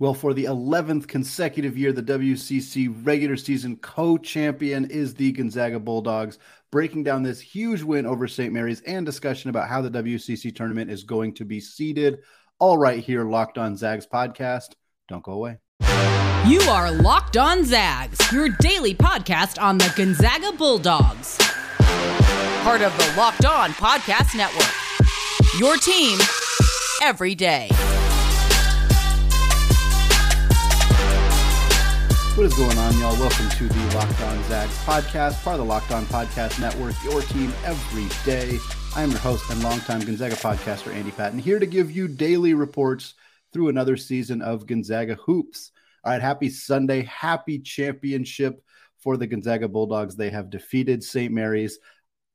Well, for the 11th consecutive year, the WCC regular season co champion is the Gonzaga Bulldogs, breaking down this huge win over St. Mary's and discussion about how the WCC tournament is going to be seeded. All right, here, Locked On Zags podcast. Don't go away. You are Locked On Zags, your daily podcast on the Gonzaga Bulldogs, part of the Locked On Podcast Network. Your team every day. What is going on, y'all? Welcome to the Locked On Zags podcast, part of the Locked On Podcast Network, your team every day. I am your host and longtime Gonzaga podcaster, Andy Patton, here to give you daily reports through another season of Gonzaga Hoops. All right, happy Sunday, happy championship for the Gonzaga Bulldogs. They have defeated St. Mary's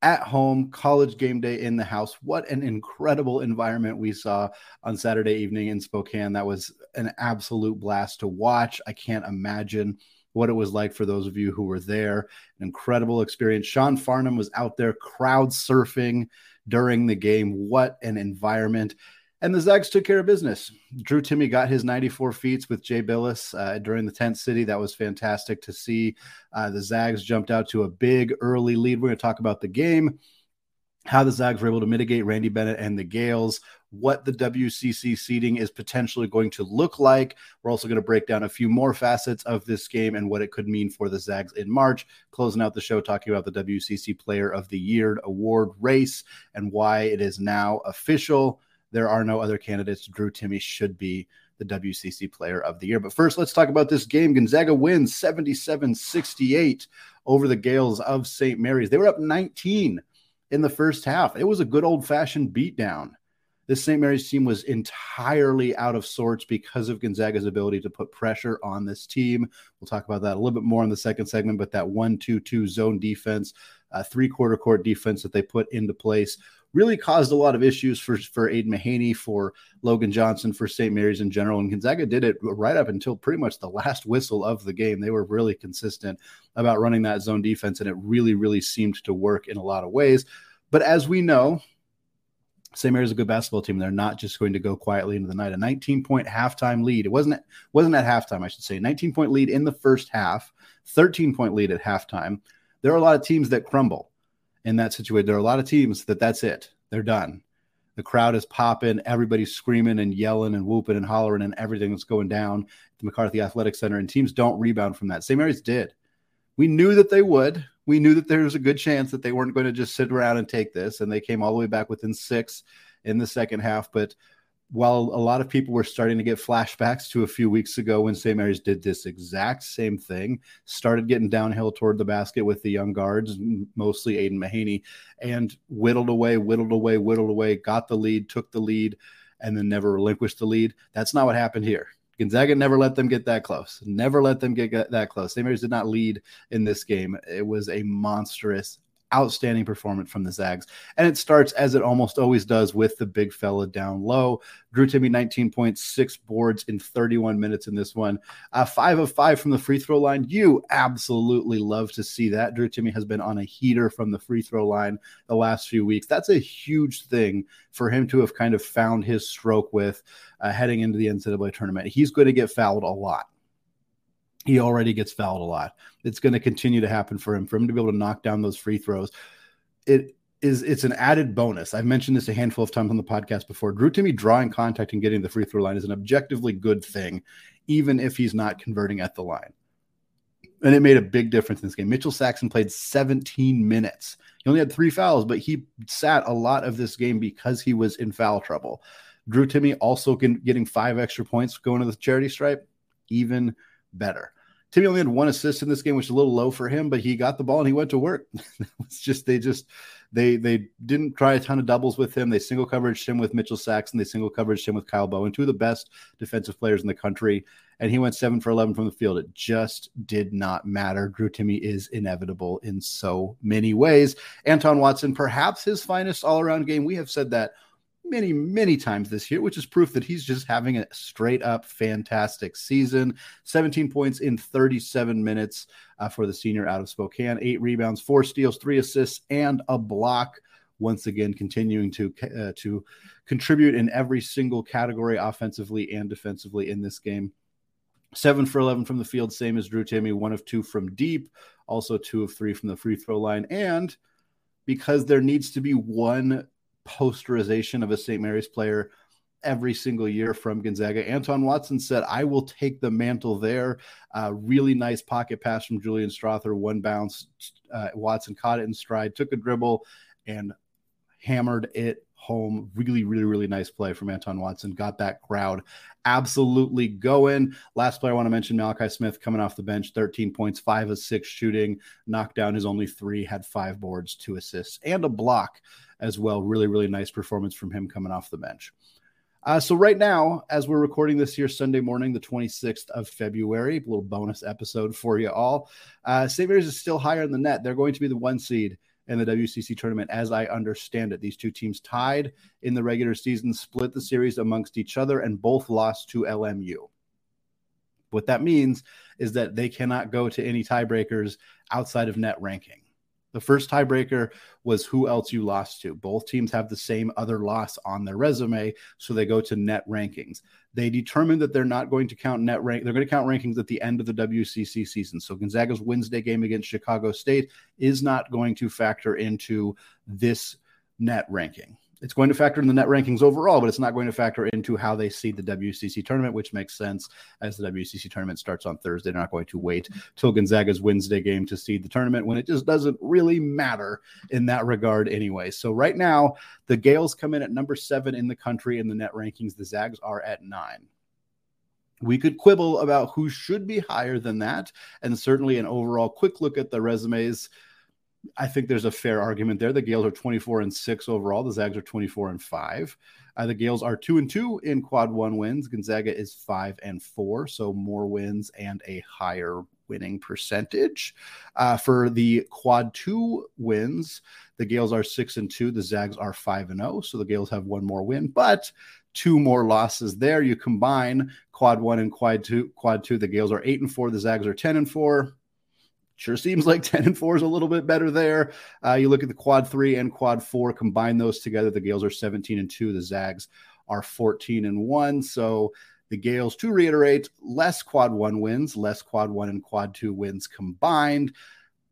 at home, college game day in the house. What an incredible environment we saw on Saturday evening in Spokane. That was an absolute blast to watch. I can't imagine what it was like for those of you who were there. An incredible experience. Sean Farnham was out there crowd surfing during the game. What an environment. And the Zags took care of business. Drew Timme got his 94 feet with Jay Bilas uh, during the 10th city. That was fantastic to see. Uh, the Zags jumped out to a big early lead. We're going to talk about the game, how the Zags were able to mitigate Randy Bennett and the Gaels, what the WCC seeding is potentially going to look like. We're also going to break down a few more facets of this game and what it could mean for the Zags in March. Closing out the show, talking about the WCC Player of the Year award race and why it is now official there are no other candidates. Drew Timme should be the WCC player of the year. But first, let's talk about this game. Gonzaga wins 77 68 over the Gaels of St. Mary's. They were up 19 in the first half. It was a good old fashioned beatdown. This St. Mary's team was entirely out of sorts because of Gonzaga's ability to put pressure on this team. We'll talk about that a little bit more in the second segment, but that 1 2 2 zone defense, uh, three quarter court defense that they put into place really caused a lot of issues for for Aidan Mahaney, for Logan Johnson, for St. Mary's in general. And Gonzaga did it right up until pretty much the last whistle of the game. They were really consistent about running that zone defense, and it really, really seemed to work in a lot of ways. But as we know, St. Mary's a good basketball team. They're not just going to go quietly into the night. A 19 point halftime lead. It wasn't wasn't at halftime, I should say. 19 point lead in the first half, 13 point lead at halftime. There are a lot of teams that crumble in that situation. There are a lot of teams that that's it. They're done. The crowd is popping, everybody's screaming and yelling and whooping and hollering, and everything that's going down at the McCarthy Athletic Center. And teams don't rebound from that. St. Mary's did. We knew that they would. We knew that there was a good chance that they weren't going to just sit around and take this. And they came all the way back within six in the second half. But while a lot of people were starting to get flashbacks to a few weeks ago when St. Mary's did this exact same thing, started getting downhill toward the basket with the young guards, mostly Aidan Mahaney, and whittled away, whittled away, whittled away, got the lead, took the lead, and then never relinquished the lead. That's not what happened here. Gonzaga never let them get that close. Never let them get that close. St. Mary's did not lead in this game. It was a monstrous, outstanding performance from the Zags. And it starts as it almost always does with the big fella down low. Drew Timme, 19.6 boards in 31 minutes in this one. Uh, five of five from the free throw line. You absolutely love to see that. Drew Timme has been on a heater from the free throw line the last few weeks. That's a huge thing for him to have kind of found his stroke with uh, heading into the NCAA tournament. He's going to get fouled a lot he already gets fouled a lot. It's going to continue to happen for him. For him to be able to knock down those free throws, it is it's an added bonus. I've mentioned this a handful of times on the podcast before. Drew Timme drawing contact and getting the free throw line is an objectively good thing, even if he's not converting at the line. And it made a big difference in this game. Mitchell Saxen played 17 minutes. He only had three fouls, but he sat a lot of this game because he was in foul trouble. Drew Timme also getting five extra points going to the charity stripe, even better. Timme only had one assist in this game, which is a little low for him, but he got the ball and he went to work. it's just they just they they didn't try a ton of doubles with him. They single coveraged him with Mitchell Saxen. They single coveraged him with Kyle Bowen, two of the best defensive players in the country. And he went seven for eleven from the field. It just did not matter. Drew Timme is inevitable in so many ways. Anton Watson, perhaps his finest all around game. We have said that many, many times this year, which is proof that he's just having a straight up fantastic season. 17 points in 37 minutes uh, for the senior out of Spokane, eight rebounds, four steals, three assists, and a block. Once again, continuing to uh, to contribute in every single category, offensively and defensively in this game. Seven for 11 from the field, same as Drew Timme, one of two from deep, also two of three from the free throw line. And because there needs to be one posterization of a St. Mary's player every single year from Gonzaga. Anton Watson said, I will take the mantle there. Uh, really nice pocket pass from Julian Strawther, one bounce. Uh, Watson caught it in stride, took a dribble, and hammered it home. Really, really, really nice play from Anton Watson. Got that crowd absolutely going. Last player I want to mention Malachi Smith coming off the bench, 13 points, five of six shooting, knocked down his only three, had five boards, two assists, and a block as well. Really, really nice performance from him coming off the bench. Uh, so right now, as we're recording this here Sunday morning, the 26th of February, a little bonus episode for you all. Uh, St. Mary's is still higher in the net. They're going to be the one seed in the WCC tournament, as I understand it. These two teams tied in the regular season, split the series amongst each other, and both lost to LMU. What that means is that they cannot go to any tiebreakers outside of net ranking. The first tiebreaker was who else you lost to. Both teams have the same other loss on their resume, so they go to net rankings. They determined that they're not going to count net rank. They're going to count rankings at the end of the WCC season. So Gonzaga's Wednesday game against Chicago State is not going to factor into this net ranking it's going to factor in the net rankings overall, but it's not going to factor into how they see the WCC tournament, which makes sense as the WCC tournament starts on Thursday. They're not going to wait till Gonzaga's Wednesday game to seed the tournament when it just doesn't really matter in that regard anyway. So right now, the Gaels come in at number seven in the country in the net rankings. The Zags are at nine. We could quibble about who should be higher than that, and certainly an overall quick look at the resumes I think there's a fair argument there. The Gaels are 24 and 6 overall. The Zags are 24 and 5. Uh, the Gaels are 2 and 2 in quad 1 wins. Gonzaga is 5 and 4, so more wins and a higher winning percentage. Uh, for the quad 2 wins, the Gaels are 6 and 2. The Zags are 5 and 0, so the Gaels have one more win, but two more losses there. You combine quad 1 and quad 2, quad 2, the Gaels are 8 and 4, the Zags are 10 and 4 sure seems like 10 and 4 is a little bit better there. Uh, you look at the quad three and quad four, combine those together. The Gaels are 17 and 2. The Zags are 14 and 1. So the Gaels, to reiterate, less quad one wins, less quad one and quad two wins combined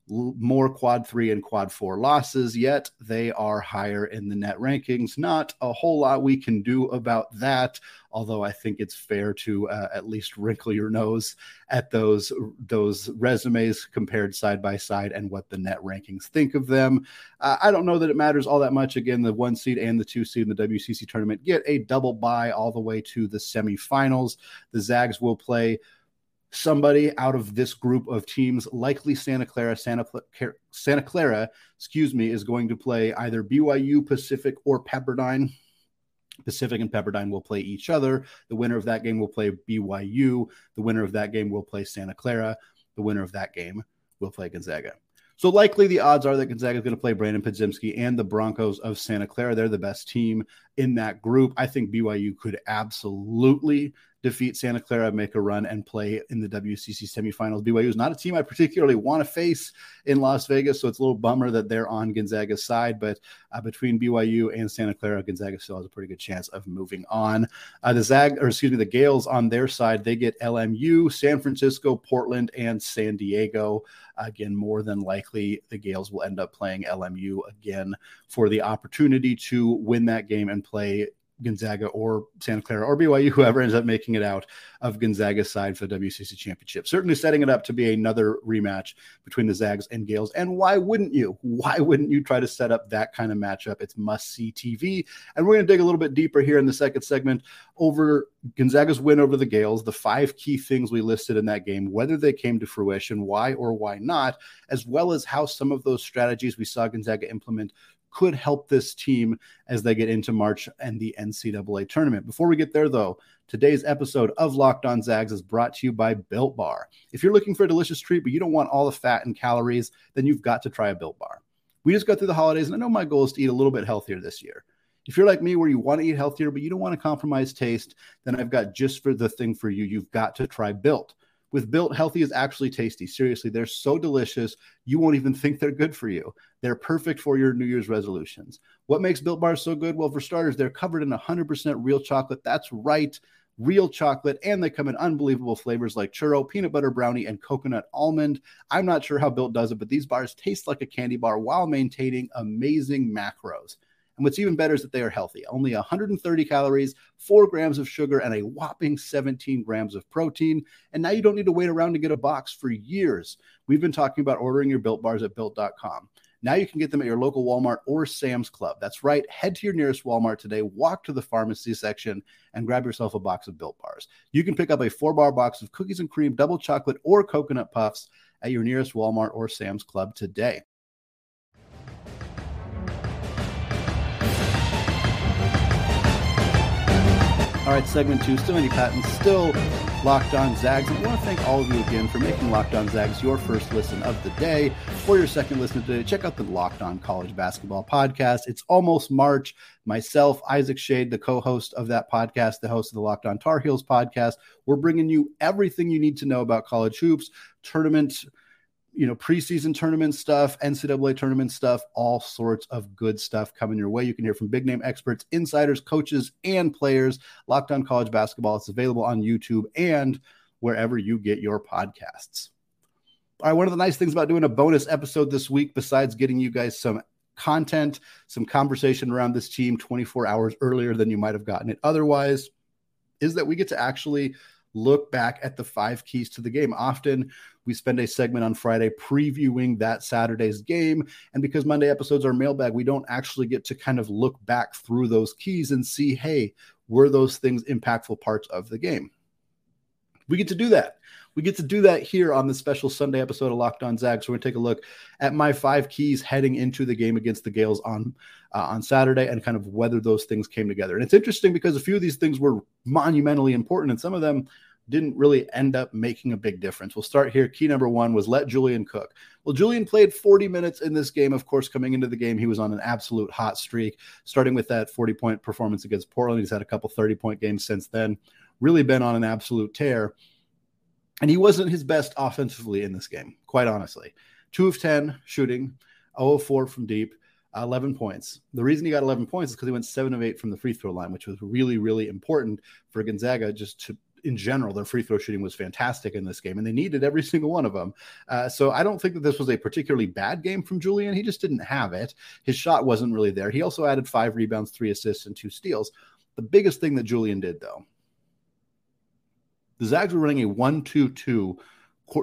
more quad three and quad four losses, yet they are higher in the net rankings. Not a whole lot we can do about that, although I think it's fair to uh, at least wrinkle your nose at those those resumes compared side by side and what the net rankings think of them. Uh, I don't know that it matters all that much. Again, the one seed and the two seed in the WCC tournament get a double bye all the way to the semifinals. The Zags will play somebody out of this group of teams, likely Santa Clara, Santa, Santa Clara, excuse me, is going to play either BYU, Pacific, or Pepperdine. Pacific and Pepperdine will play each other. The winner of that game will play BYU. The winner of that game will play Santa Clara. The winner of that game will play Gonzaga. So likely the odds are that Gonzaga is going to play Brandon Podziemski and the Broncos of Santa Clara. They're the best team in that group. I think BYU could absolutely defeat Santa Clara, make a run, and play in the WCC semifinals. BYU is not a team I particularly want to face in Las Vegas, so it's a little bummer that they're on Gonzaga's side. But uh, between BYU and Santa Clara, Gonzaga still has a pretty good chance of moving on. Uh, the Zag, or excuse me, the Gaels on their side, they get LMU, San Francisco, Portland, and San Diego. Again, more than likely, the Gaels will end up playing LMU again for the opportunity to win that game and play Gonzaga or Santa Clara or BYU, whoever ends up making it out of Gonzaga's side for the WCC championship. Certainly setting it up to be another rematch between the Zags and Gaels. And why wouldn't you? Why wouldn't you try to set up that kind of matchup? It's must see TV. And we're going to dig a little bit deeper here in the second segment over Gonzaga's win over the Gaels, the five key things we listed in that game, whether they came to fruition, why or why not, as well as how some of those strategies we saw Gonzaga implement could help this team as they get into March and the NCAA tournament. Before we get there, though, today's episode of Locked On Zags is brought to you by Built Bar. If you're looking for a delicious treat, but you don't want all the fat and calories, then you've got to try a Built Bar. We just got through the holidays, and I know my goal is to eat a little bit healthier this year. If you're like me, where you want to eat healthier, but you don't want to compromise taste, then I've got just for the thing for you. You've got to try Built with Built, healthy is actually tasty. Seriously, they're so delicious, you won't even think they're good for you. They're perfect for your New Year's resolutions. What makes Built Bars so good? Well, for starters, they're covered in 100% real chocolate. That's right. real chocolate, and they come in unbelievable flavors like churro, peanut butter brownie, and coconut almond. I'm not sure how Built does it, but these bars taste like a candy bar while maintaining amazing macros. And what's even better is that they are healthy. Only 130 calories, four grams of sugar, and a whopping 17 grams of protein. And now you don't need to wait around to get a box for years. We've been talking about ordering your built bars at built.com. Now you can get them at your local Walmart or Sam's Club. That's right. Head to your nearest Walmart today, walk to the pharmacy section, and grab yourself a box of built bars. You can pick up a four bar box of cookies and cream, double chocolate, or coconut puffs at your nearest Walmart or Sam's Club today. All right, segment two, still Andy Patton, still Locked On Zags. And I want to thank all of you again for making Locked On Zags your first listen of the day. For your second listen today, check out the Locked On College Basketball Podcast. It's almost March. Myself, Isaac Schade, the co host of that podcast, the host of the Locked On Tar Heels podcast, we're bringing you everything you need to know about college hoops, tournament you know, preseason tournament stuff, NCAA tournament stuff, all sorts of good stuff coming your way. You can hear from big name experts, insiders, coaches, and players. Locked on College Basketball. It's available on YouTube and wherever you get your podcasts. All right, one of the nice things about doing a bonus episode this week, besides getting you guys some content, some conversation around this team 24 hours earlier than you might have gotten it otherwise, is that we get to actually look back at the five keys to the game. Often we spend a segment on Friday previewing that Saturday's game. And because Monday episodes are mailbag, we don't actually get to kind of look back through those keys and see, hey, were those things impactful parts of the game? We get to do that. We get to do that here on the special Sunday episode of Locked On Zags. So we're going to take a look at my five keys heading into the game against the Gaels on uh, on Saturday and kind of whether those things came together. And it's interesting because a few of these things were monumentally important, and some of them didn't really end up making a big difference. We'll start here. Key number one was let Julian cook. Well, Julian played 40 minutes in this game. Of course, coming into the game, he was on an absolute hot streak, starting with that 40 point performance against Portland. He's had a couple 30 point games since then, really been on an absolute tear. And he wasn't his best offensively in this game, quite honestly. Two of 10 shooting, 0 of 4 from deep. 11 points. The reason he got 11 points is because he went 7 of 8 from the free throw line, which was really, really important for Gonzaga just to in general, their free throw shooting was fantastic in this game, and they needed every single one of them. Uh, so I don't think that this was a particularly bad game from Julian. He just didn't have it. His shot wasn't really there. He also added five rebounds, three assists, and two steals. The biggest thing that Julian did, though, the Zags were running a one-two-two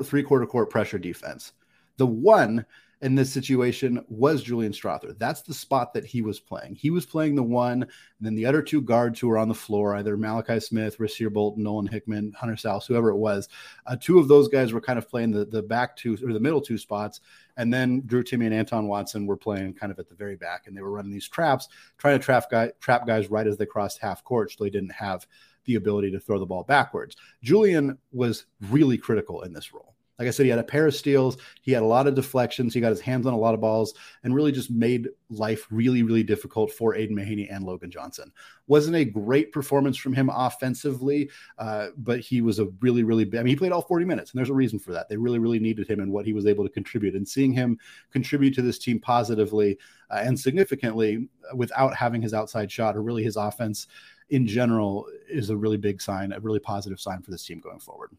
three-quarter court pressure defense. The one in this situation was Julian Strawther. That's the spot that he was playing. He was playing the one, and then the other two guards who were on the floor, either Malachi Smith, Rasir Bolton, Nolan Hickman, Hunter Sallis, whoever it was. Uh, two of those guys were kind of playing the, the back two or the middle two spots. And then Drew Timme and Anton Watson were playing kind of at the very back, and they were running these traps, trying to trap, guy, trap guys right as they crossed half court, so they didn't have the ability to throw the ball backwards. Julian was really critical in this role. Like I said, he had a pair of steals. He had a lot of deflections. He got his hands on a lot of balls and really just made life really, really difficult for Aidan Mahaney and Logan Johnson. Wasn't a great performance from him offensively, uh, but he was a really, really, big. I mean, he played all 40 minutes, and there's a reason for that. They really, really needed him and what he was able to contribute. And seeing him contribute to this team positively uh, and significantly without having his outside shot or really his offense in general is a really big sign, a really positive sign for this team going forward.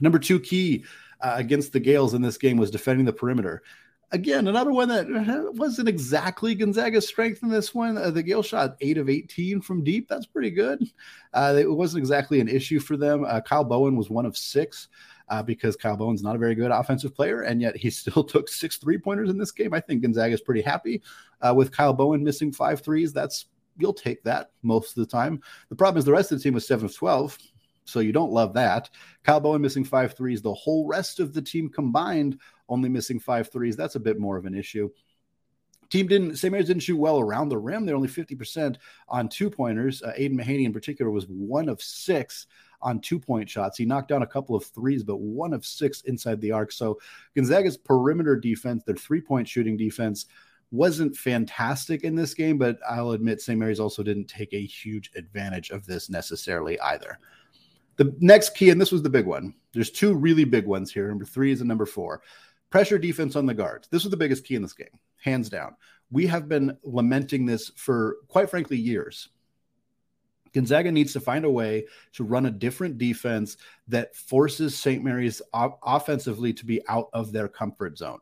Number two key uh, against the Gaels in this game was defending the perimeter. Again, another one that uh, wasn't exactly Gonzaga's strength in this one. Uh, the Gael shot eight of 18 from deep. That's pretty good. Uh, it wasn't exactly an issue for them. Uh, Kyle Bowen was one of six. Uh, because Kyle Bowen's not a very good offensive player, and yet he still took six three pointers in this game. I think Gonzaga is pretty happy uh, with Kyle Bowen missing five threes. That's you'll take that most of the time. The problem is the rest of the team was seven of twelve so you don't love that. Kyle Bowen missing five threes. The whole rest of the team combined only missing five threes. That's a bit more of an issue. Team didn't, St. Mary's didn't shoot well around the rim. They're only 50% on two pointers. Uh, Aidan Mahaney in particular was one of six on two point shots. He knocked down a couple of threes, but one of six inside the arc. So Gonzaga's perimeter defense, their three point shooting defense, wasn't fantastic in this game, but I'll admit St. Mary's also didn't take a huge advantage of this necessarily either. The next key, and this was the big one. There's two really big ones here. Number three is and number four. Pressure defense on the guards. This was the biggest key in this game, hands down. We have been lamenting this for quite frankly years. Gonzaga needs to find a way to run a different defense that forces St. Mary's offensively to be out of their comfort zone.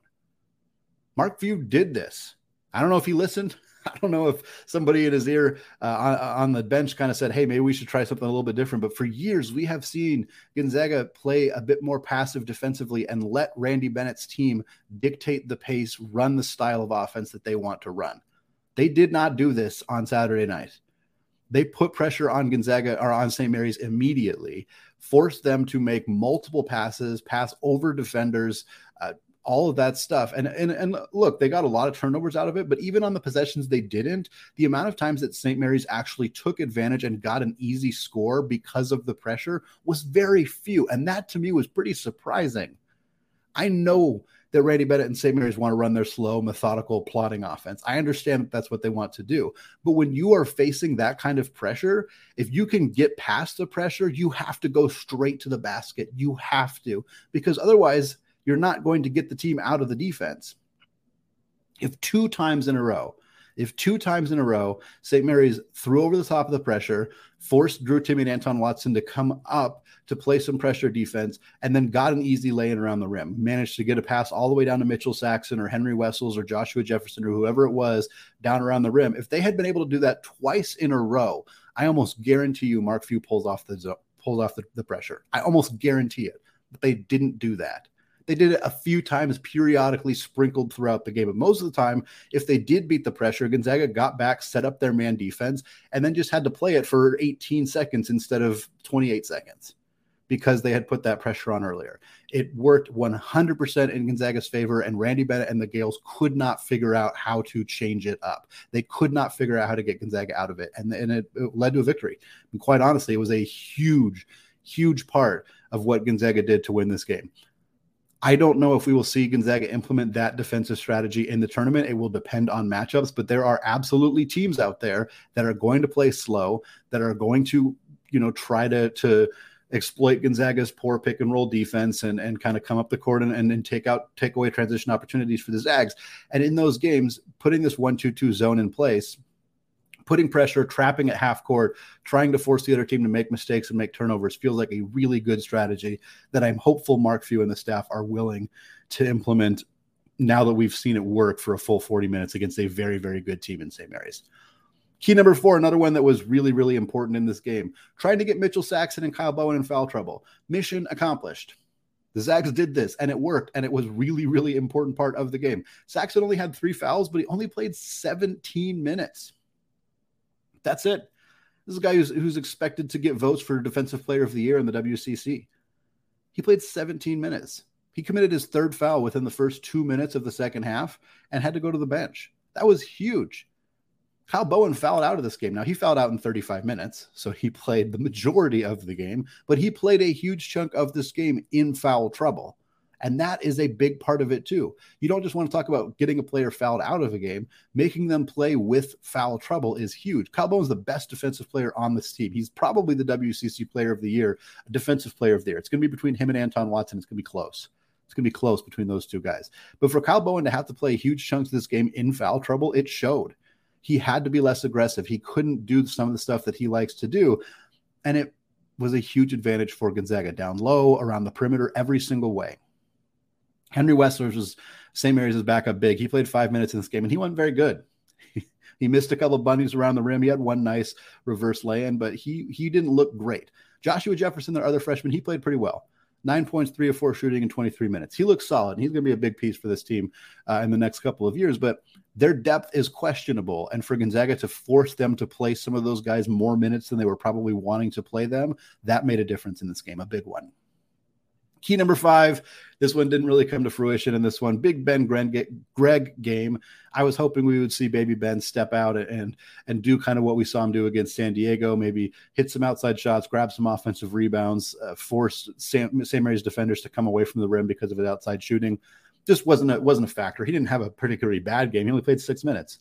Mark Few did this. I don't know if he listened. I don't know if somebody in his ear uh, on, on, the bench kind of said, "Hey, maybe we should try something a little bit different." But for years, we have seen Gonzaga play a bit more passive defensively and let Randy Bennett's team dictate the pace, run the style of offense that they want to run. They did not do this on Saturday night. They put pressure on Gonzaga or on St. Mary's immediately, forced them to make multiple passes, pass over defenders, uh, all of that stuff. And, and and look, they got a lot of turnovers out of it, but even on the possessions they didn't, the amount of times that St. Mary's actually took advantage and got an easy score because of the pressure was very few. And that to me was pretty surprising. I know that Randy Bennett and St. Mary's want to run their slow, methodical, plotting offense. I understand that that's what they want to do. But when you are facing that kind of pressure, if you can get past the pressure, you have to go straight to the basket. You have to, because otherwise, you're not going to get the team out of the defense. If two times in a row, if two times in a row, St. Mary's threw over the top of the pressure, forced Drew Timme and Anton Watson to come up to play some pressure defense, and then got an easy lay in around the rim. Managed to get a pass all the way down to Mitchell Saxen or Henry Wessels or Joshua Jefferson or whoever it was down around the rim. If they had been able to do that twice in a row, I almost guarantee you Mark Few pulls off the pulls off the, the pressure. I almost guarantee it. But they didn't do that. They did it a few times, periodically sprinkled throughout the game. But most of the time, if they did beat the pressure, Gonzaga got back, set up their man defense, and then just had to play it for 18 seconds instead of 28 seconds because they had put that pressure on earlier. It worked 100% in Gonzaga's favor, and Randy Bennett and the Gaels could not figure out how to change it up. They could not figure out how to get Gonzaga out of it, and, and it, it led to a victory. And quite honestly, it was a huge, huge part of what Gonzaga did to win this game. I don't know if we will see Gonzaga implement that defensive strategy in the tournament. It will depend on matchups, but there are absolutely teams out there that are going to play slow, that are going to, you know, try to to exploit Gonzaga's poor pick and roll defense and, and kind of come up the court and, and, take out take away transition opportunities for the Zags. And in those games, putting this one two two zone in place putting pressure, trapping at half court, trying to force the other team to make mistakes and make turnovers feels like a really good strategy that I'm hopeful Mark Few and the staff are willing to implement now that we've seen it work for a full 40 minutes against a very, very good team in St. Mary's. Key number four, another one that was really, really important in this game. Trying to get Mitchell Saxen and Kyle Bowen in foul trouble. Mission accomplished. The Zags did this and it worked, and it was really, really important part of the game. Saxen only had three fouls, but he only played 17 minutes. That's it. This is a guy who's, who's expected to get votes for Defensive Player of the Year in the WCC. He played 17 minutes. He committed his third foul within the first two minutes of the second half and had to go to the bench. That was huge. Kyle Bowen fouled out of this game. Now, he fouled out in 35 minutes, so he played the majority of the game, but he played a huge chunk of this game in foul trouble. And that is a big part of it too. You don't just want to talk about getting a player fouled out of a game, making them play with foul trouble is huge. Kyle is the best defensive player on this team. He's probably the WCC player of the year, defensive player of the year. It's going to be between him and Anton Watson. It's going to be close. It's going to be close between those two guys. But for Kyle Bowen to have to play huge chunks of this game in foul trouble, it showed. He had to be less aggressive. He couldn't do some of the stuff that he likes to do. And it was a huge advantage for Gonzaga down low, around the perimeter, every single way. Henry Wessels was St. Mary's backup big. He played five minutes in this game and he wasn't very good. he missed a couple of bunnies around the rim. He had one nice reverse lay-in, but he he didn't look great. Joshua Jefferson, their other freshman, he played pretty well. Nine points, three of four shooting in 23 minutes. He looks solid. He's going to be a big piece for this team uh, in the next couple of years, but their depth is questionable. And for Gonzaga to force them to play some of those guys more minutes than they were probably wanting to play them, that made a difference in this game, a big one. Key number five. This one didn't really come to fruition in this one. Big Ben Gregg game. I was hoping we would see Baby Ben step out and and do kind of what we saw him do against San Diego. Maybe hit some outside shots, grab some offensive rebounds, uh, force Sam, St. Mary's defenders to come away from the rim because of his outside shooting. Just wasn't a, wasn't a factor. He didn't have a particularly bad game. He only played six minutes.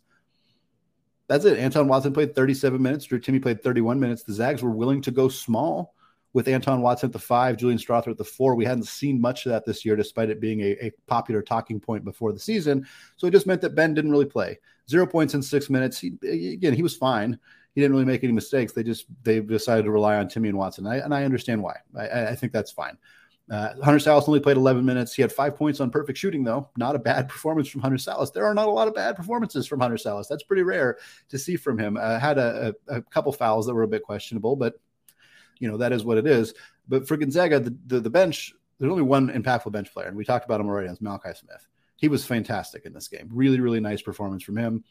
That's it. Anton Watson played 37 minutes. Drew Timme played 31 minutes. The Zags were willing to go small with Anton Watson at the five, Julian Strawther at the four. We hadn't seen much of that this year, despite it being a, a, popular talking point before the season. So it just meant that Ben didn't really play. Zero points in six minutes. He, again, he was fine. he didn't really make any mistakes. They just they decided to rely on Timme and Watson, and I, and I understand why. I, I think that's fine. Uh, Hunter Sallis only played 11 minutes. He had five points on perfect shooting, though. Not a bad performance from Hunter Sallis. There are not a lot of bad performances from Hunter Sallis. That's pretty rare to see from him. Uh, had a, a, a, couple fouls that were a bit questionable, but you know that is what it is. But for Gonzaga, the, the, the bench, there's only one impactful bench player, and we talked about him already. It's Malachi Smith. He was fantastic in this game. Really, really nice performance from him.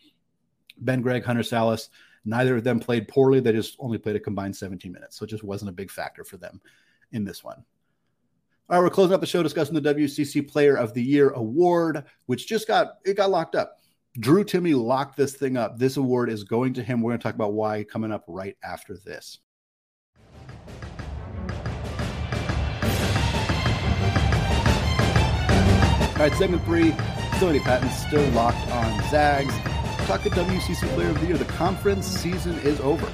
Ben Gregg, Hunter Sallis, neither of them played poorly. They just only played a combined 17 minutes, so it just wasn't a big factor for them in this one. All right, we're closing up the show discussing the WCC Player of the Year award, which just got it got locked up. Drew Timme locked this thing up. This award is going to him. We're going to talk about why coming up right after this. Right, segment three. Facility patents still locked on Zags. Talk to WCC Player of the Year. The conference season is over.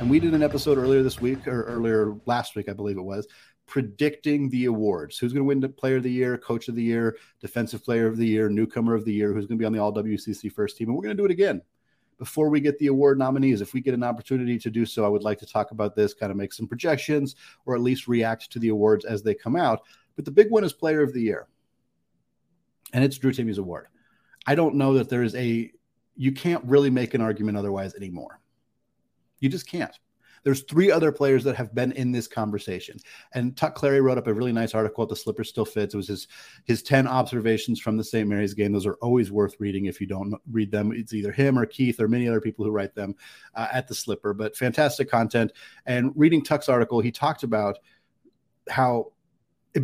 And we did an episode earlier this week, or earlier last week, I believe it was, predicting the awards. Who's going to win the Player of the Year, Coach of the Year, Defensive Player of the Year, Newcomer of the Year, who's going to be on the All WCC first team. And we're going to do it again. Before we get the award nominees, if we get an opportunity to do so, I would like to talk about this, kind of make some projections, or at least react to the awards as they come out. But the big one is Player of the Year, and it's Drew Timme's award. I don't know that there is a you can't really make an argument otherwise anymore. You just can't. There's three other players that have been in this conversation. And Tuck Clary wrote up a really nice article at the Slipper Still Fits. It was his his 10 observations from the St. Mary's game. Those are always worth reading if you don't read them. It's either him or Keith or many other people who write them uh, at the Slipper, but fantastic content. And reading Tuck's article, he talked about how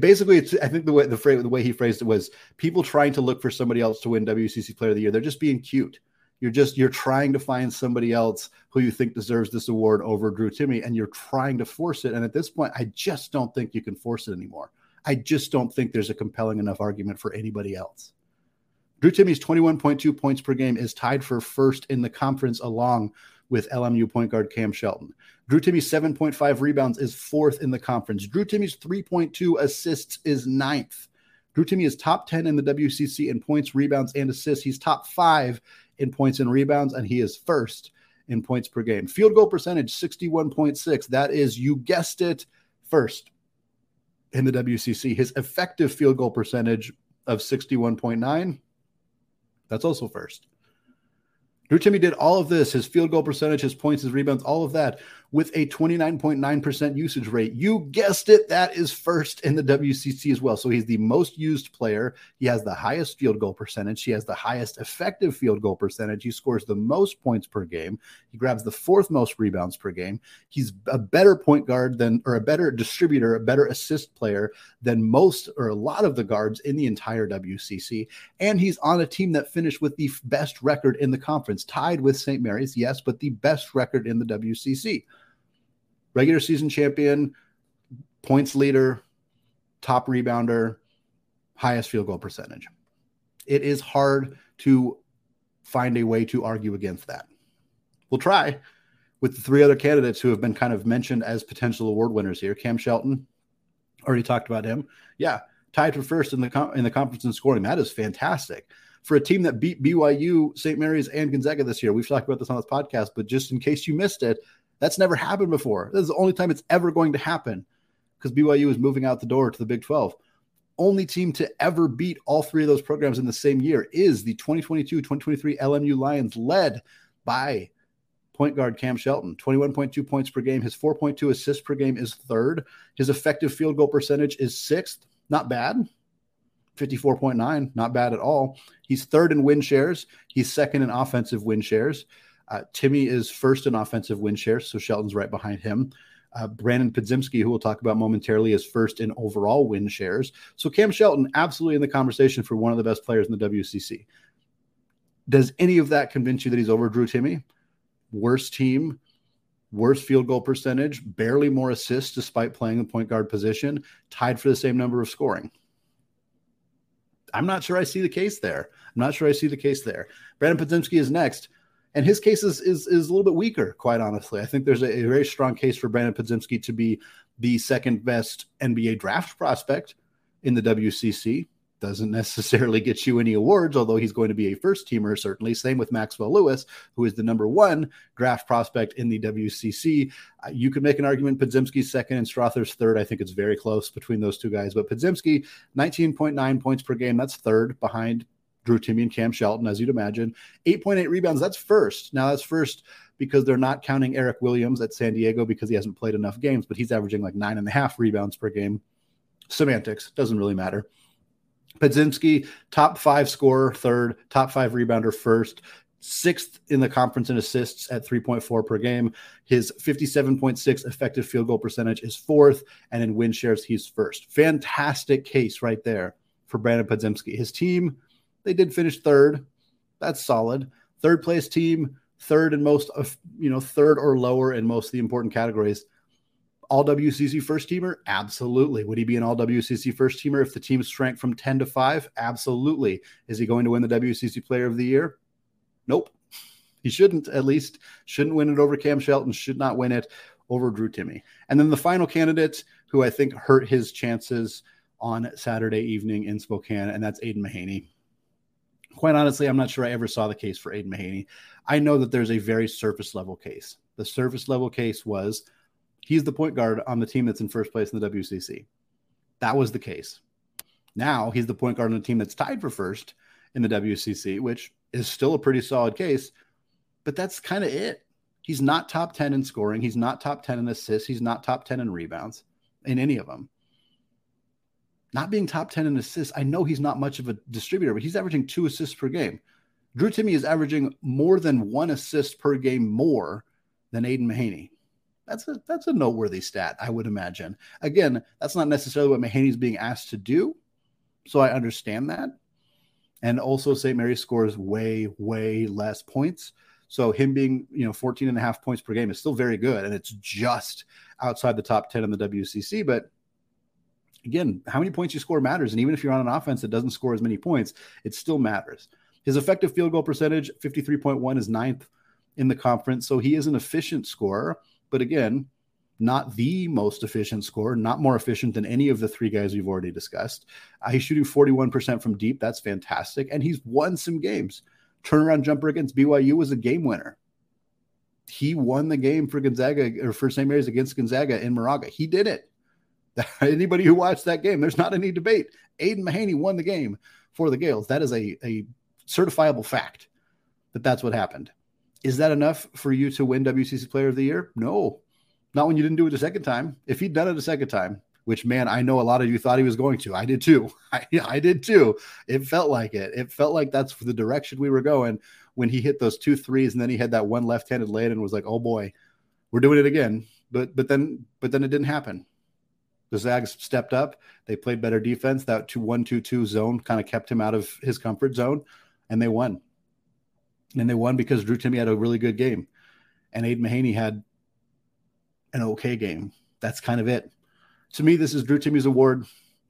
basically it's i think the way the phrase the way he phrased it was people trying to look for somebody else to win wcc player of the year. They're just being cute. You're just you're trying to find somebody else who you think deserves this award over drew timme and you're trying to force it. And at this point i just don't think you can force it anymore. I just don't think there's a compelling enough argument for anybody else. Drew timme's 21.2 points per game is tied for first in the conference along with LMU point guard Cam Shelton. Drew Timme's 7.5 rebounds is fourth in the conference. Drew Timme's 3.2 assists is ninth. Drew Timme is top 10 in the WCC in points, rebounds, and assists. He's top five in points and rebounds, and he is first in points per game. Field goal percentage 61.6. That is, you guessed it, first in the WCC. His effective field goal percentage of 61.9. That's also first. Drew Timme did all of this his field goal percentage, his points, his rebounds, all of that with a 29.9% usage rate. You guessed it, that is first in the WCC as well. So he's the most used player. He has the highest field goal percentage. He has the highest effective field goal percentage. He scores the most points per game. He grabs the fourth most rebounds per game. He's a better point guard than, or a better distributor, a better assist player than most or a lot of the guards in the entire WCC. And he's on a team that finished with the best record in the conference, tied with St. Mary's, yes, but the best record in the WCC regular season champion, points leader, top rebounder, highest field goal percentage. It is hard to find a way to argue against that. We'll try with the three other candidates who have been kind of mentioned as potential award winners here. Cam Shelton, already talked about him. Yeah, tied for first in the in the conference in scoring. That is fantastic for a team that beat BYU, St. Mary's, and Gonzaga this year. We've talked about this on this podcast, but just in case you missed it, that's never happened before. This is the only time it's ever going to happen because BYU is moving out the door to the Big 12. Only team to ever beat all three of those programs in the same year is the 2022 2023 LMU Lions, led by point guard Cam Shelton. 21.2 points per game. His 4.2 assists per game is third. His effective field goal percentage is sixth. Not bad. 54.9, not bad at all. He's third in win shares. He's second in offensive win shares. Uh, Timme is first in offensive win share, so Shelton's right behind him. Uh, Brandon Podziemski, who we'll talk about momentarily, is first in overall win shares. So Cam Shelton, absolutely in the conversation for one of the best players in the WCC. Does any of that convince you that he's over Drew Timme? Worst team, worst field goal percentage, barely more assists despite playing the point guard position, tied for the same number of scoring. I'm not sure I see the case there. I'm not sure I see the case there. Brandon Podziemski is next and his case is, is, is a little bit weaker, quite honestly. I think there's a, a, very strong case for Brandon Podziemski to be the second best NBA draft prospect in the WCC. doesn't necessarily get you any awards, although he's going to be a first teamer, certainly. Same with Maxwell Lewis, who is the number one draft prospect in the WCC. Uh, you could make an argument Podziemski's second and Strawther's third. I think it's very close between those two guys. But Podziemski, 19.9 points per game. That's third behind Drew Timme and Cam Shelton, as you'd imagine. 8.8 rebounds. That's first. Now, that's first because they're not counting Eric Williams at San Diego because he hasn't played enough games, but he's averaging like nine and a half rebounds per game. Semantics doesn't really matter. Podziemski, top five scorer, third, top five rebounder, first, sixth in the conference in assists at 3.4 per game. His 57.6 effective field goal percentage is fourth, and in win shares, he's first. Fantastic case right there for Brandon Podziemski. His team, they did finish third. That's solid. Third place team, third in most of, you know, third or lower in most of the important categories all WCC first teamer? Absolutely. Would he be an all WCC first teamer if the team shrank from 10 to 5? Absolutely. Is he going to win the WCC player of the year? Nope. He shouldn't, at least. Shouldn't win it over Cam Shelton, should not win it over Drew Timme. And then the final candidate who I think hurt his chances on Saturday evening in Spokane, and that's Aidan Mahaney. Quite honestly, I'm not sure I ever saw the case for Aidan Mahaney. I know that there's a very surface level case. The surface level case was He's the point guard on the team that's in first place in the WCC. That was the case. Now he's the point guard on the team that's tied for first in the WCC, which is still a pretty solid case, but that's kind of it. He's not top 10 in scoring. He's not top 10 in assists. He's not top 10 in rebounds in any of them. Not being top 10 in assists, I know he's not much of a distributor, but he's averaging two assists per game. Drew Timme is averaging more than one assist per game more than Aidan Mahaney. That's a that's a noteworthy stat, I would imagine. Again, that's not necessarily what Mahaney's being asked to do, so I understand that. And also, St. Mary scores way, way less points. So him being, you know, 14 and a half points per game is still very good. And it's just outside the top 10 in the WCC. But again, how many points you score matters. And even if you're on an offense that doesn't score as many points, it still matters. His effective field goal percentage, 53.1, is ninth in the conference. So he is an efficient scorer. But again, not the most efficient scorer, not more efficient than any of the three guys we've already discussed. Uh, he's shooting 41% from deep. That's fantastic. And he's won some games. Turnaround jumper against BYU was a game winner. He won the game for Gonzaga or for St. Mary's against Gonzaga in Moraga. He did it. Anybody who watched that game, there's not any debate. Aidan Mahaney won the game for the Gaels. That is a, a certifiable fact that that's what happened. Is that enough for you to win WCC Player of the Year? No, not when you didn't do it the second time. If he'd done it a second time, which man, I know a lot of you thought he was going to. I did too. I, I did too. It felt like it. It felt like that's the direction we were going when he hit those two threes, and then he had that one left-handed lay and was like, "Oh boy, we're doing it again." But but then but then it didn't happen. The Zags stepped up. They played better defense. That two one two two zone kind of kept him out of his comfort zone, and they won and they won because Drew Timme had a really good game, and Aidan Mahaney had an okay game. That's kind of it. To me, this is Drew Timme's award.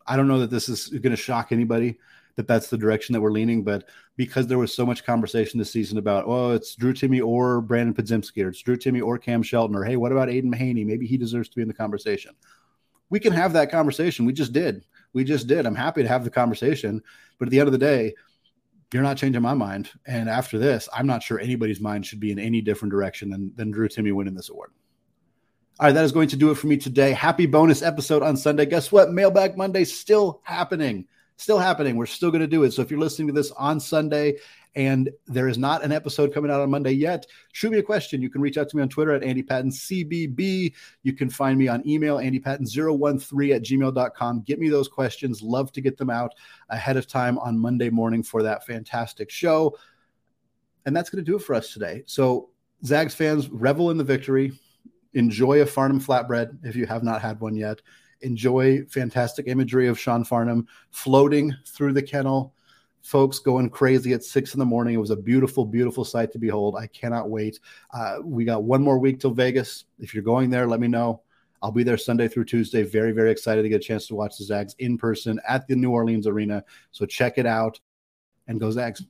I don't know that this is going to shock anybody that that's the direction that we're leaning, but because there was so much conversation this season about, oh, it's Drew Timme or Brandon Podziemski, or it's Drew Timme or Cam Shelton, or hey, what about Aidan Mahaney? Maybe he deserves to be in the conversation. We can have that conversation. We just did. We just did. I'm happy to have the conversation, but at the end of the day, you're not changing my mind. And after this, I'm not sure anybody's mind should be in any different direction than, than Drew Timme winning this award. All right, that is going to do it for me today. Happy bonus episode on Sunday. Guess what? Mailbag Monday still happening. Still happening. We're still going to do it. So if you're listening to this on Sunday and there is not an episode coming out on Monday yet, shoot me a question. You can reach out to me on Twitter at Andy Patton CBB. You can find me on email, andypatton013 at gmail.com. Get me those questions. Love to get them out ahead of time on Monday morning for that fantastic show. And that's going to do it for us today. So, Zags fans, revel in the victory. Enjoy a Farnham flatbread if you have not had one yet. Enjoy fantastic imagery of Sean Farnham floating through the kennel folks going crazy at six in the morning. It was a beautiful, beautiful sight to behold. I cannot wait. Uh, we got one more week till Vegas. If you're going there, let me know. I'll be there Sunday through Tuesday. Very, very excited to get a chance to watch the Zags in person at the New Orleans Arena. So check it out and go Zags.